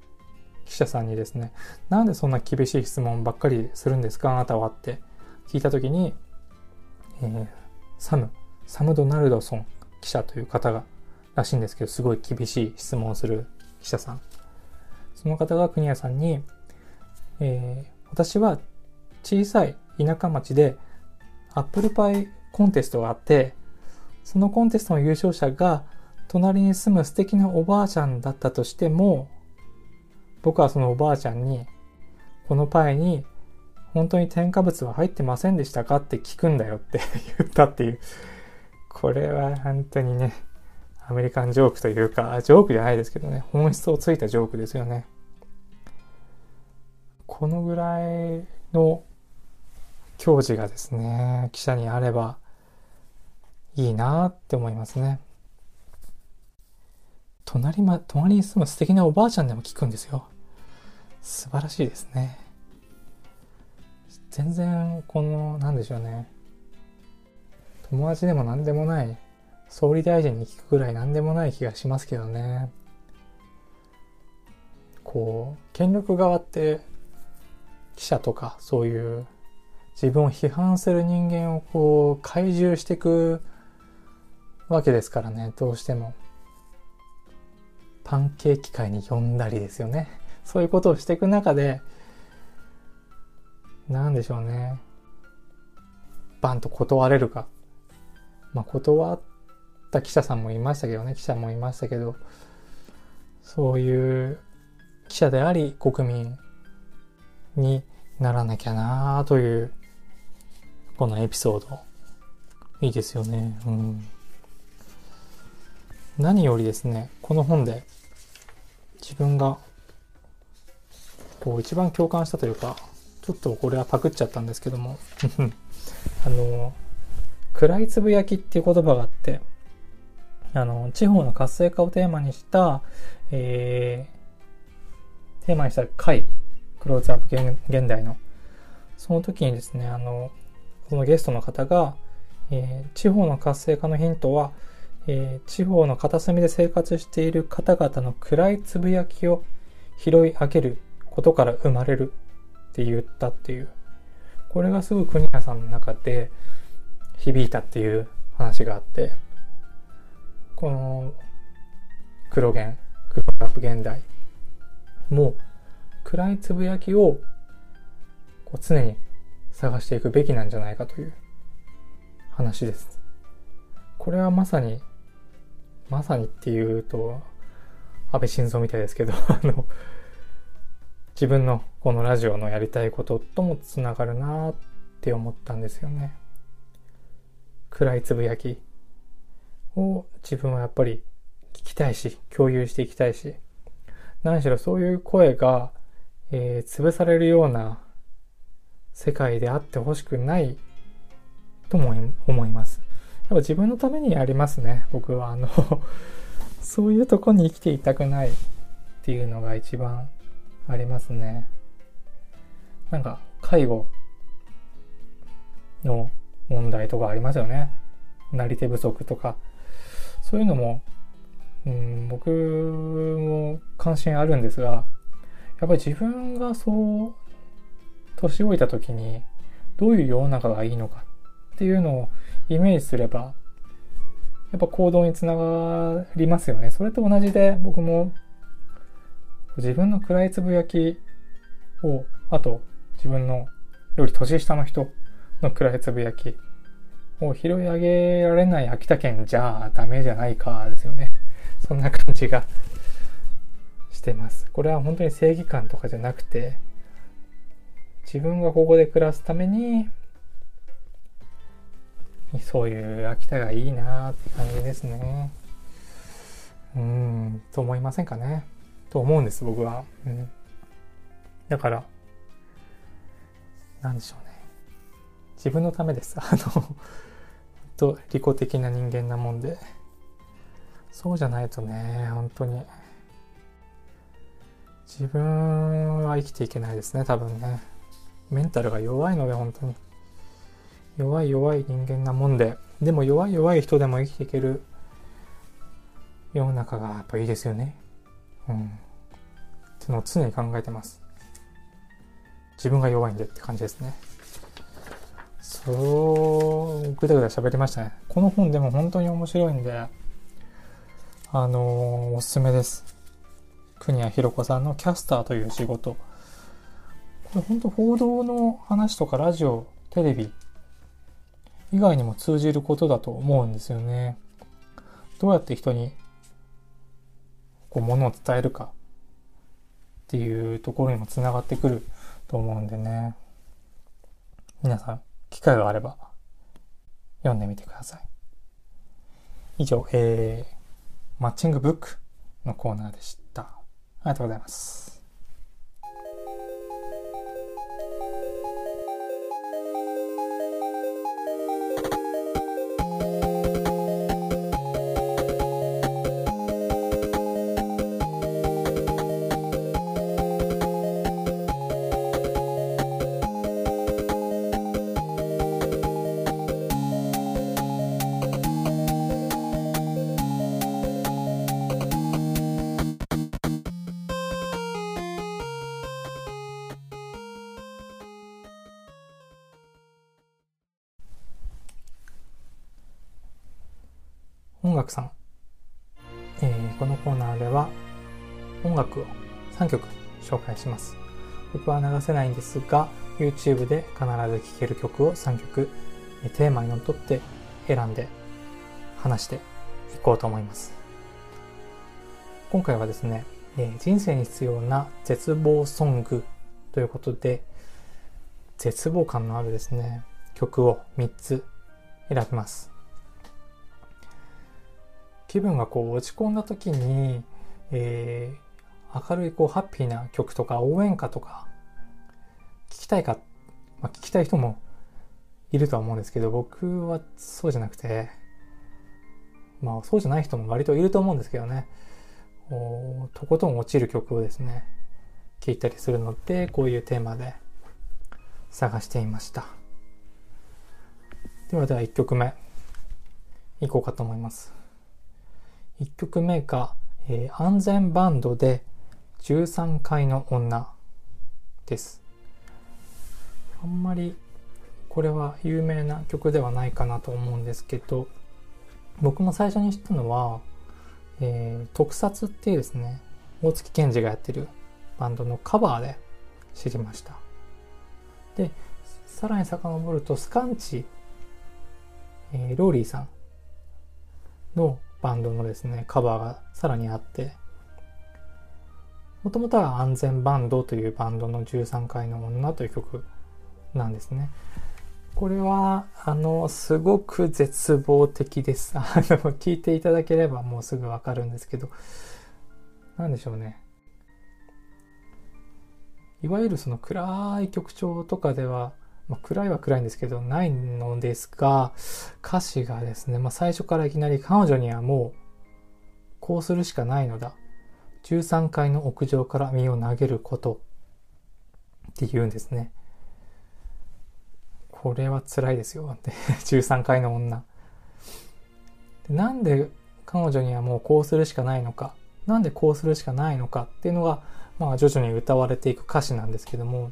記者さんにですね、なんでそんな厳しい質問ばっかりするんですかあなたはって聞いたときに、えー、サム、サム・ドナルドソン記者という方がらしいんですけど、すごい厳しい質問をする記者さん。その方が国谷さんに、えー、私は小さい田舎町でアップルパイコンテストがあって、そのコンテストの優勝者が隣に住む素敵なおばあちゃんだったとしても、僕はそのおばあちゃんに、このパイに本当に添加物は入ってませんでしたかって聞くんだよって <laughs> 言ったっていう。これは本当にね、アメリカンジョークというか、ジョークじゃないですけどね、本質をついたジョークですよね。このぐらいの教示がですね、記者にあればいいなって思いますね。隣ま、隣に住む素敵なおばあちゃんでも聞くんですよ。素晴らしいですね。全然このなんでしょうね友達でも何でもない総理大臣に聞くぐらい何でもない気がしますけどねこう権力側って記者とかそういう自分を批判する人間をこう怪獣していくわけですからねどうしてもパンケーキ会に呼んだりですよね <laughs> そういうことをしていく中でなんでしょうね。バンと断れるか。まあ、断った記者さんもいましたけどね、記者もいましたけど、そういう記者であり国民にならなきゃなという、このエピソード。いいですよね。うん。何よりですね、この本で自分がこう一番共感したというか、ちょっとこれはパクっちゃったんですけども <laughs> あの、暗いつぶやきっていう言葉があって、あの、地方の活性化をテーマにした、えー、テーマにした回、クローズアップ現代の。その時にですね、あの、そのゲストの方が、えー、地方の活性化のヒントは、えー、地方の片隅で生活している方々の暗いつぶやきを拾い上げることから生まれるって言ったっていう。これがすごい国谷さんの中で響いたっていう話があって、この黒源、黒ラップ現代も暗いつぶやきをこう常に探していくべきなんじゃないかという話です。これはまさに、まさにっていうと、安倍晋三みたいですけど、<laughs> あの、自分のこのラジオのやりたいことともつながるなって思ったんですよね。暗いつぶやきを自分はやっぱり聞きたいし、共有していきたいし、何しろそういう声が、えー、潰されるような世界であってほしくないとも思います。やっぱ自分のためにやりますね、僕は。あの <laughs> そういうとこに生きていたくないっていうのが一番ありますね。なんか、介護の問題とかありますよね。なり手不足とか。そういうのも、うん、僕も関心あるんですが、やっぱり自分がそう、年老いた時に、どういう世の中がいいのかっていうのをイメージすれば、やっぱ行動につながりますよね。それと同じで僕も自分の暗いつぶやきを、あと自分のより年下の人の暗いつぶやきを拾い上げられない秋田県じゃあダメじゃないかですよね。そんな感じがしてます。これは本当に正義感とかじゃなくて、自分がここで暮らすために、そういう秋田がいいなって感じですね。うん、と思いませんかね。と思うんです、僕は。うん。だから、なんでしょうね。自分のためです。あのと、利己的な人間なもんで。そうじゃないとね、本当に。自分は生きていけないですね、多分ね。メンタルが弱いので、本当に。弱い弱い人間なもんで。でも弱い弱い人でも生きていける世の中がやっぱいいですよね。うん。ってのを常に考えてます。自分が弱いんでって感じですね。そう、ぐだぐだ喋りましたね。この本でも本当に面白いんで、あのー、おすすめです。国谷弘子さんのキャスターという仕事。これ本当報道の話とかラジオ、テレビ以外にも通じることだと思うんですよね。どうやって人にこう物を伝えるかっていうところにもつながってくると思うんでね。皆さん、機会があれば読んでみてください。以上、えー、マッチングブックのコーナーでした。ありがとうございます。音楽さん、えー、このコーナーでは音楽を3曲紹介します僕は流せないんですが YouTube で必ず聴ける曲を3曲テーマにのっとって選んで話していこうと思います。今回はですねえ、人生に必要な絶望ソングということで、絶望感のあるですね、曲を3つ選びます。気分がこう落ち込んだ時に、えー、明るいこうハッピーな曲とか応援歌とか聞きたいか、まあ、聞きたい人もいるとは思うんですけど、僕はそうじゃなくて、まあそうじゃない人も割といると思うんですけどね、とことん落ちる曲をですね、聴いたりするので、こういうテーマで探していました。ではでは1曲目、いこうかと思います。1曲目が、えー、安全バンドで13階の女です。あんまりこれは有名な曲ではないかなと思うんですけど、僕も最初に知ったのは、えー、特撮っていうですね、大月健二がやってるバンドのカバーで知りました。で、さらに遡るとスカンチ、えー、ローリーさんのバンドのですね、カバーがさらにあって、もともとは安全バンドというバンドの13回の女という曲なんですね。これは、あの、すごく絶望的です。<laughs> あの、聞いていただければもうすぐわかるんですけど、なんでしょうね。いわゆるその暗い曲調とかでは、まあ、暗いは暗いんですけど、ないのですが、歌詞がですね、まあ、最初からいきなり彼女にはもう、こうするしかないのだ。13階の屋上から身を投げることって言うんですね。これは辛いですよ。って <laughs> 13階の女で。なんで彼女にはもうこうするしかないのか。なんでこうするしかないのかっていうのが、まあ徐々に歌われていく歌詞なんですけども、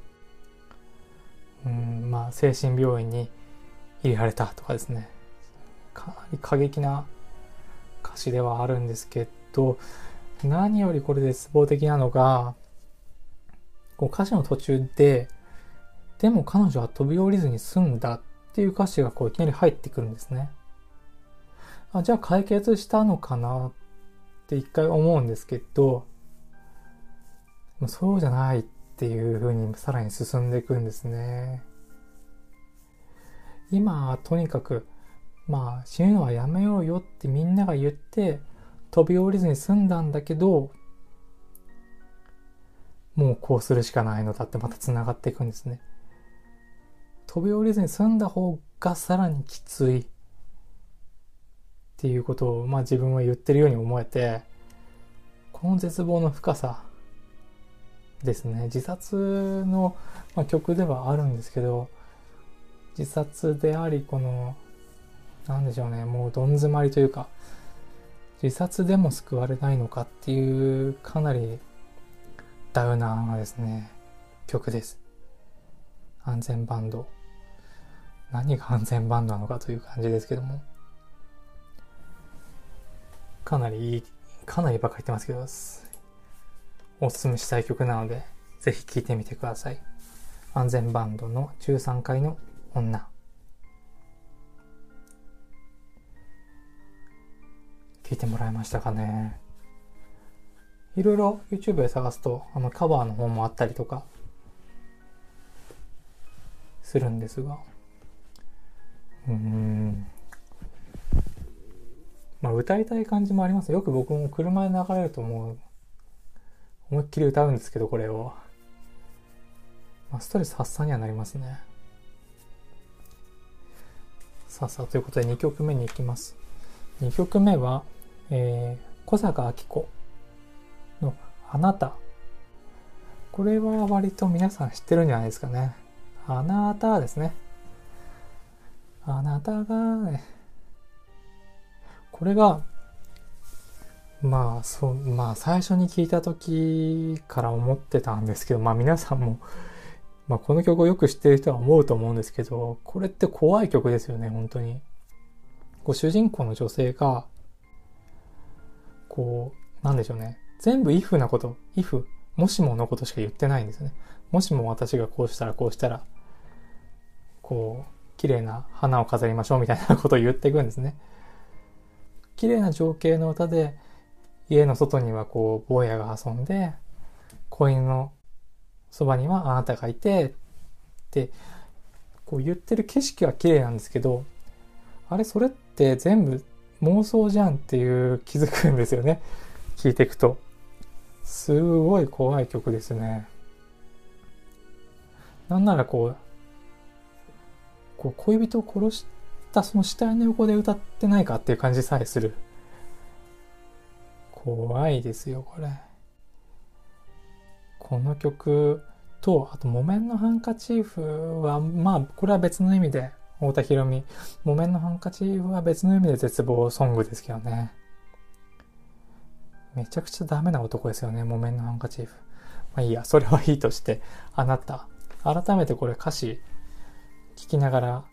うんまあ、精神病院に入れられたとかですね。かなり過激な歌詞ではあるんですけど何よりこれで絶望的なのがこう歌詞の途中ででも彼女は飛び降りずに済んだっていう歌詞がこういきなり入ってくるんですね。あじゃあ解決したのかなって一回思うんですけどそうじゃないっっていう風にさらに進んでいくんですね。今、とにかく、まあ、死ぬのはやめようよってみんなが言って、飛び降りずに済んだんだけど、もうこうするしかないのだってまた繋がっていくんですね。飛び降りずに済んだ方がさらにきついっていうことを、まあ自分は言ってるように思えて、この絶望の深さ、ですね。自殺の、ま、曲ではあるんですけど自殺でありこのなんでしょうね。もうどん詰まりというか自殺でも救われないのかっていうかなりダウナーなですね曲です。安全バンド。何が安全バンドなのかという感じですけども。かなりいいかなりばっか言ってますけどおすすめしたい曲なので、ぜひ聴いてみてください。安全バンドの13階の女。聞いてもらえましたかねいろいろ YouTube で探すと、あのカバーの方もあったりとか、するんですが、うん。まあ歌いたい感じもあります。よく僕も車で流れると思う思いっきり歌うんですけど、これを。まあ、ストレス発散にはなりますね。さあさあ、ということで2曲目に行きます。2曲目は、えー、小坂明子のあなた。これは割と皆さん知ってるんじゃないですかね。あなたですね。あなたが、ね、これがまあそうまあ最初に聞いた時から思ってたんですけどまあ皆さんも、まあ、この曲をよく知ってる人は思うと思うんですけどこれって怖い曲ですよね本当に。こう主人公の女性がこうなんでしょうね。全部 if なこと if もしものことしか言ってないんですよね。もしも私がこうしたらこうしたら、こう、綺麗な花を飾りましょうみたいなことを言っていくんですね。綺麗な情景の歌で、家の外にはこう、坊やが遊んで、子犬のそばにはあなたがいて、ってこう言ってる景色は綺麗なんですけど、あれそれって全部妄想じゃんっていう気づくんですよね。聞いていくと。すごい怖い曲ですね。なんならこう、こう恋人を殺したその死体の横で歌ってないかっていう感じさえする。怖いですよ、これ。この曲と、あと、木綿のハンカチーフは、まあ、これは別の意味で、太田博美、木綿のハンカチーフは別の意味で絶望ソングですけどね。めちゃくちゃダメな男ですよね、木綿のハンカチーフ。まあいいや、それは <laughs> いいとして、あなた、改めてこれ歌詞聞きながら、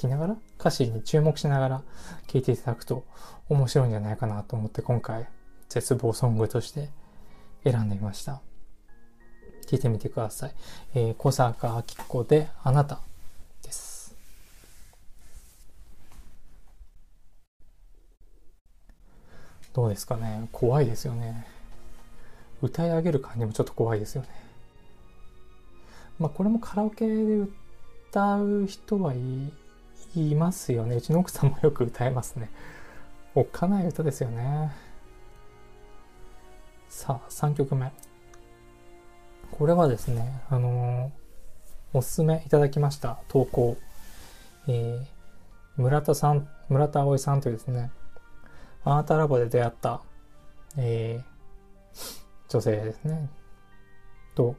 きながら歌詞に注目しながら聴いていただくと面白いんじゃないかなと思って今回絶望ソングとして選んでみました。聞いてみてください。えー、小坂明子であなたです。どうですかね？怖いですよね。歌い上げる感じもちょっと怖いですよね。まあこれもカラオケで歌う人はいいますよね。うちの奥さんもよく歌えますね。おっかない歌ですよね。さあ、3曲目。これはですね、あのー、おすすめいただきました投稿。えー、村田さん、村田葵さんというですね、あなたラボで出会った、えー、女性ですね、と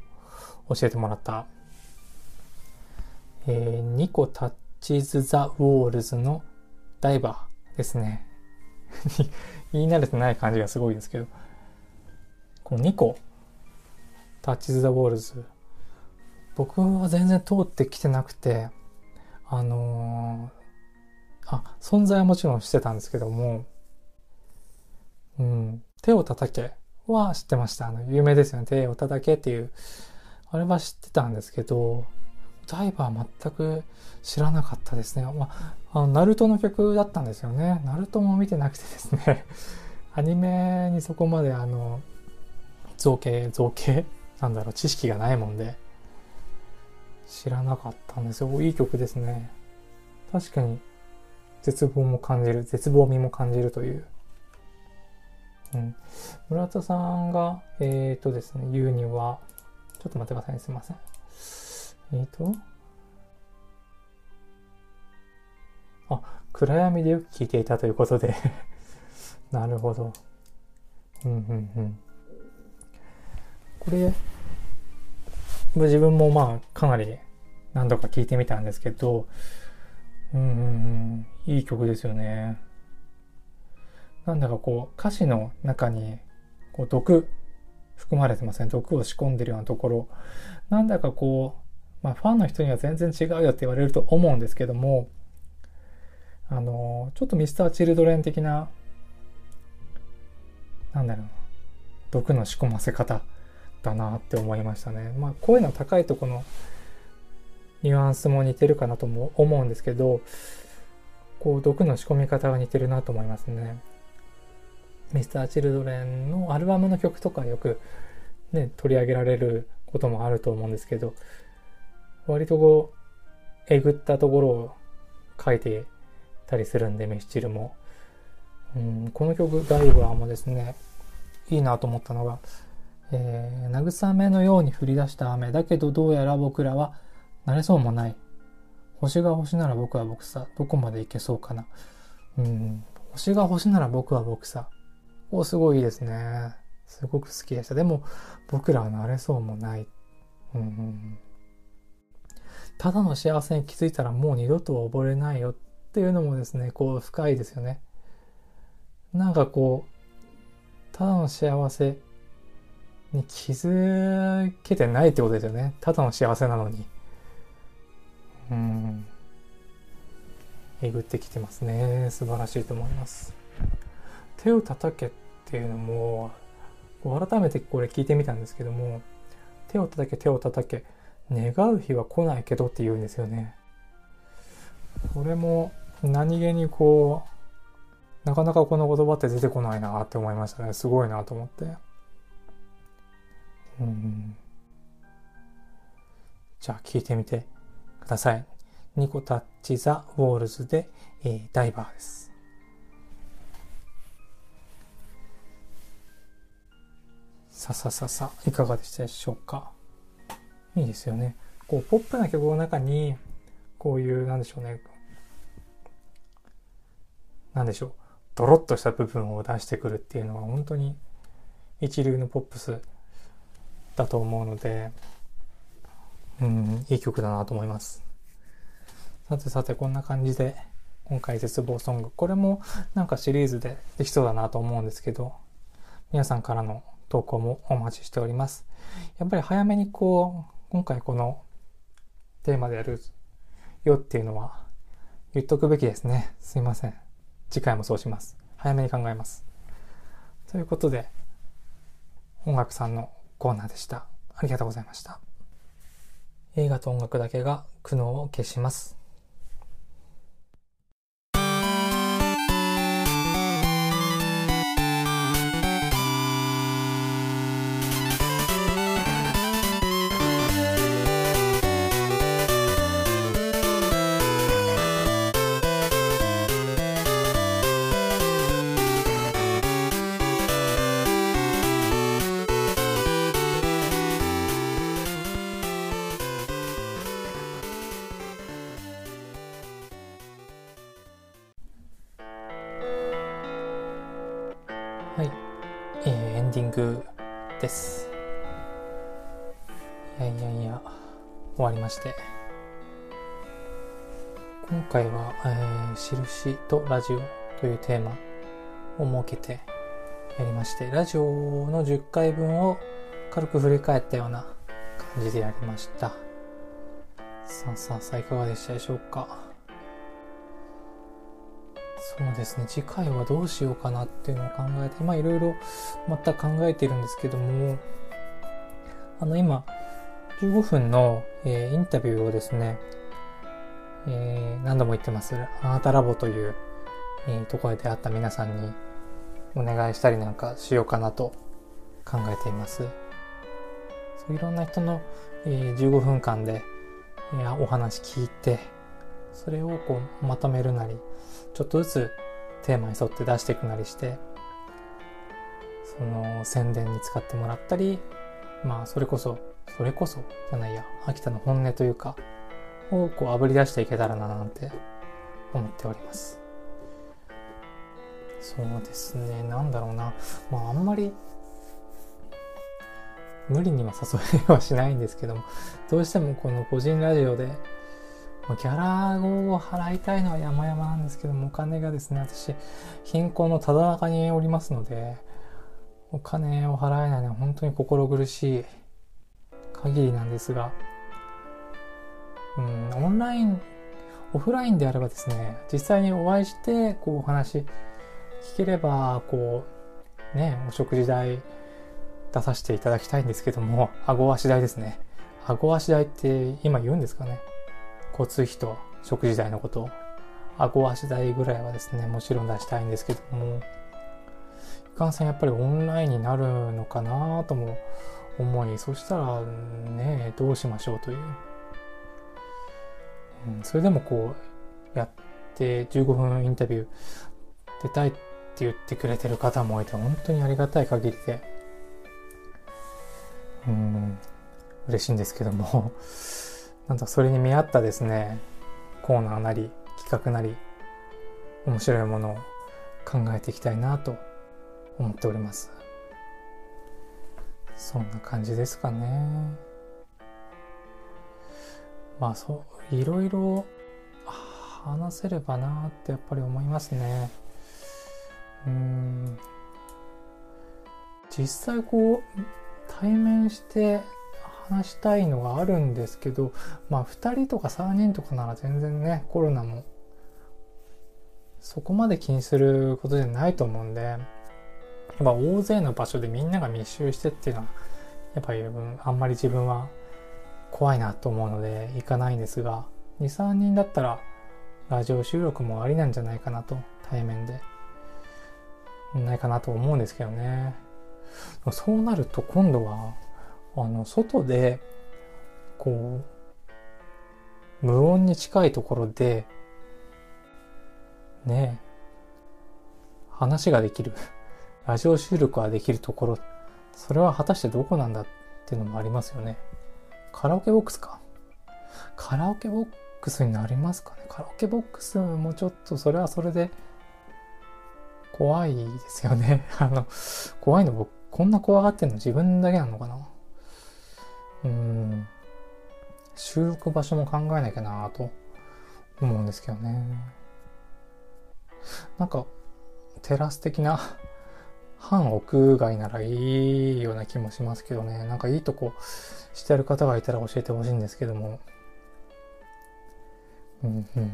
教えてもらった、えー、ニコタッチーズ・ザ・ウォールズのダイバーですね。<laughs> 言い慣れてない感じがすごいですけど、このニコタッチ・ザ・ウォールズ。僕は全然通ってきてなくて、あのー、あ、存在はもちろんしてたんですけども、うん、手を叩けは知ってました。あの、有名ですよね。手を叩けっていう、あれは知ってたんですけど、ダイバー全く知らなかったですね。まあ、あの、ナルトの曲だったんですよね。ナルトも見てなくてですね、<laughs> アニメにそこまであの、造形、造形？なんだろう、知識がないもんで、知らなかったんですよ。いい曲ですね。確かに、絶望も感じる、絶望味も感じるという。うん。村田さんが、えっ、ー、とですね、言うには、ちょっと待ってくださいね、すいません。えっ、ー、と、あ、暗闇でよく聞いていたということで <laughs> なるほど。うんうんうん。これ、自分もまあかなり何度か聴いてみたんですけど、うんうんうん、いい曲ですよね。なんだかこう歌詞の中にこう毒含まれてません、ね。毒を仕込んでるようなところ。なんだかこう、まあファンの人には全然違うよって言われると思うんですけども、あの、ちょっとミスター・チルドレン的な、なんだろうな、毒の仕込ませ方だなって思いましたね。まあ、声の高いとこのニュアンスも似てるかなとも思うんですけど、こう、毒の仕込み方が似てるなと思いますね。ミスター・チルドレンのアルバムの曲とかよくね、取り上げられることもあると思うんですけど、割とこう、えぐったところを書いてたりするんで、メスチルも。うん、この曲、ダイバーもですね、いいなと思ったのが、えー、慰めのように降り出した雨。だけどどうやら僕らは慣れそうもない。星が星なら僕は僕さ。どこまで行けそうかな。うん。星が星なら僕は僕さ。お、すごいいいですね。すごく好きでした。でも、僕らは慣れそうもない。うんうん、ただの幸せに気づいたらもう二度と溺れないよっていうのもですね、こう深いですよね。なんかこう、ただの幸せに気づけてないってことですよね。ただの幸せなのに。うん。えぐってきてますね。素晴らしいと思います。手を叩けっていうのも、改めてこれ聞いてみたんですけども、手を叩け手を叩け願う日は来ないけどって言うんですよね。これも何気にこうなかなかこの言葉って出てこないなって思いましたね。すごいなと思って。うん。じゃあ聞いてみてください。ニコタッチ・ザ・ウォールズで、えー、ダイバーです。ささささいかがでしたでしょうか？いいですよね。こうポップな曲の中にこういうなんでしょうね。なんでしょう。ドロッとした部分を出してくるっていうのは本当に一流のポップスだと思うのでうんいい曲だなと思います。さてさてこんな感じで今回絶望ソング。これもなんかシリーズでできそうだなと思うんですけど皆さんからの投稿もお待ちしております。やっぱり早めにこう、今回このテーマでやるよっていうのは言っとくべきですね。すいません。次回もそうします。早めに考えます。ということで、音楽さんのコーナーでした。ありがとうございました。映画と音楽だけが苦悩を消します。印とラジオというテーマを設けてやりまして、ラジオの10回分を軽く振り返ったような感じでやりました。さあさあさあ、いかがでしたでしょうか？そうですね次回はどうしようかなっていうのを考えてまあいろいろまた考えているんですけどもあの今15分の、えー、インタビューをですね、えー、何度も言ってます。あなたラボという、えー、ところで出会った皆さんにお願いしたりなんかしようかなと考えています。そういろんな人の、えー、15分間で、えー、お話聞いてそれをこうまとめるなりちょっとずつテーマに沿って出していくなりしてその宣伝に使ってもらったりまあそれこそそれこそじゃないや秋田の本音というかをこうあぶり出していけたらななんて思っております。そうですね。なんだろうな。まああんまり無理には誘えはしないんですけどもどうしてもこの個人ラジオでギャラを払いたいのは山々なんですけども、お金がですね、私、貧困のただ中におりますので、お金を払えないのは本当に心苦しい限りなんですが、うん、オンライン、オフラインであればですね、実際にお会いして、こうお話聞ければ、こう、ね、お食事代出させていただきたいんですけども、顎足代ですね。顎足代って今言うんですかね。交通費と食事代のことを、顎足代ぐらいはですね、もちろん出したいんですけども、いかんせんやっぱりオンラインになるのかなとも思い、そしたらね、どうしましょうという。ん、それでもこう、やって15分インタビュー出たいって言ってくれてる方もいて、本当にありがたい限りで、うん、嬉しいんですけども <laughs> なんとそれに見合ったですね、コーナーなり企画なり面白いものを考えていきたいなと思っております。そんな感じですかね。まあそう、いろいろ話せればなってやっぱり思いますね。うん。実際こう、対面して話したいのがあるんですけど、まあ2人とか3人とかなら全然ね、コロナもそこまで気にすることじゃないと思うんで、まあ大勢の場所でみんなが密集してっていうのはやっぱりあんまり自分は怖いなと思うので行かないんですが23人だったらラジオ収録もありなんじゃないかなと対面で。ないかなと思うんですけどね。そうなると今度はあの外でこう無音に近いところでね話ができる。ラジオ収録ができるところ。それは果たしてどこなんだっていうのもありますよね。カラオケボックスか。カラオケボックスになりますかね。カラオケボックスもちょっとそれはそれで怖いですよね。<laughs> あの怖いの僕こんな怖がってんの自分だけなのかな。うん。収録場所も考えなきゃなと思うんですけどね。なんかテラス的な半屋外ならいいような気もしますけどね。なんかいいとこしてる方がいたら教えてほしいんですけども。うんうん。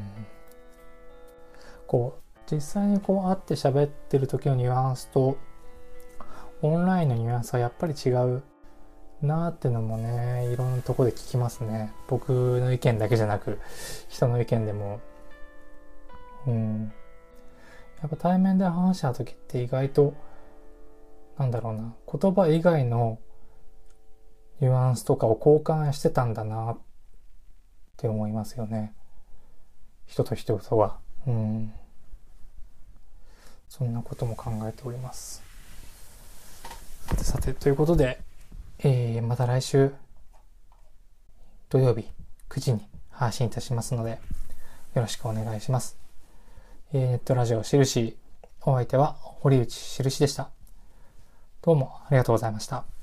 こう実際にこう会って喋ってる時のニュアンスとオンラインのニュアンスはやっぱり違うなーってのもねいろんなとこで聞きますね。僕の意見だけじゃなく人の意見でも。うん。やっぱ対面で話した時って意外となんだろうな。言葉以外のニュアンスとかを交換してたんだなって思いますよね。人と人とは。うん。そんなことも考えております。さてさてということでえー、また来週土曜日9時に配信いたしますのでよろしくお願いします。えー、ネットラジオしるしお相手は堀内しるしでした。どうもありがとうございました。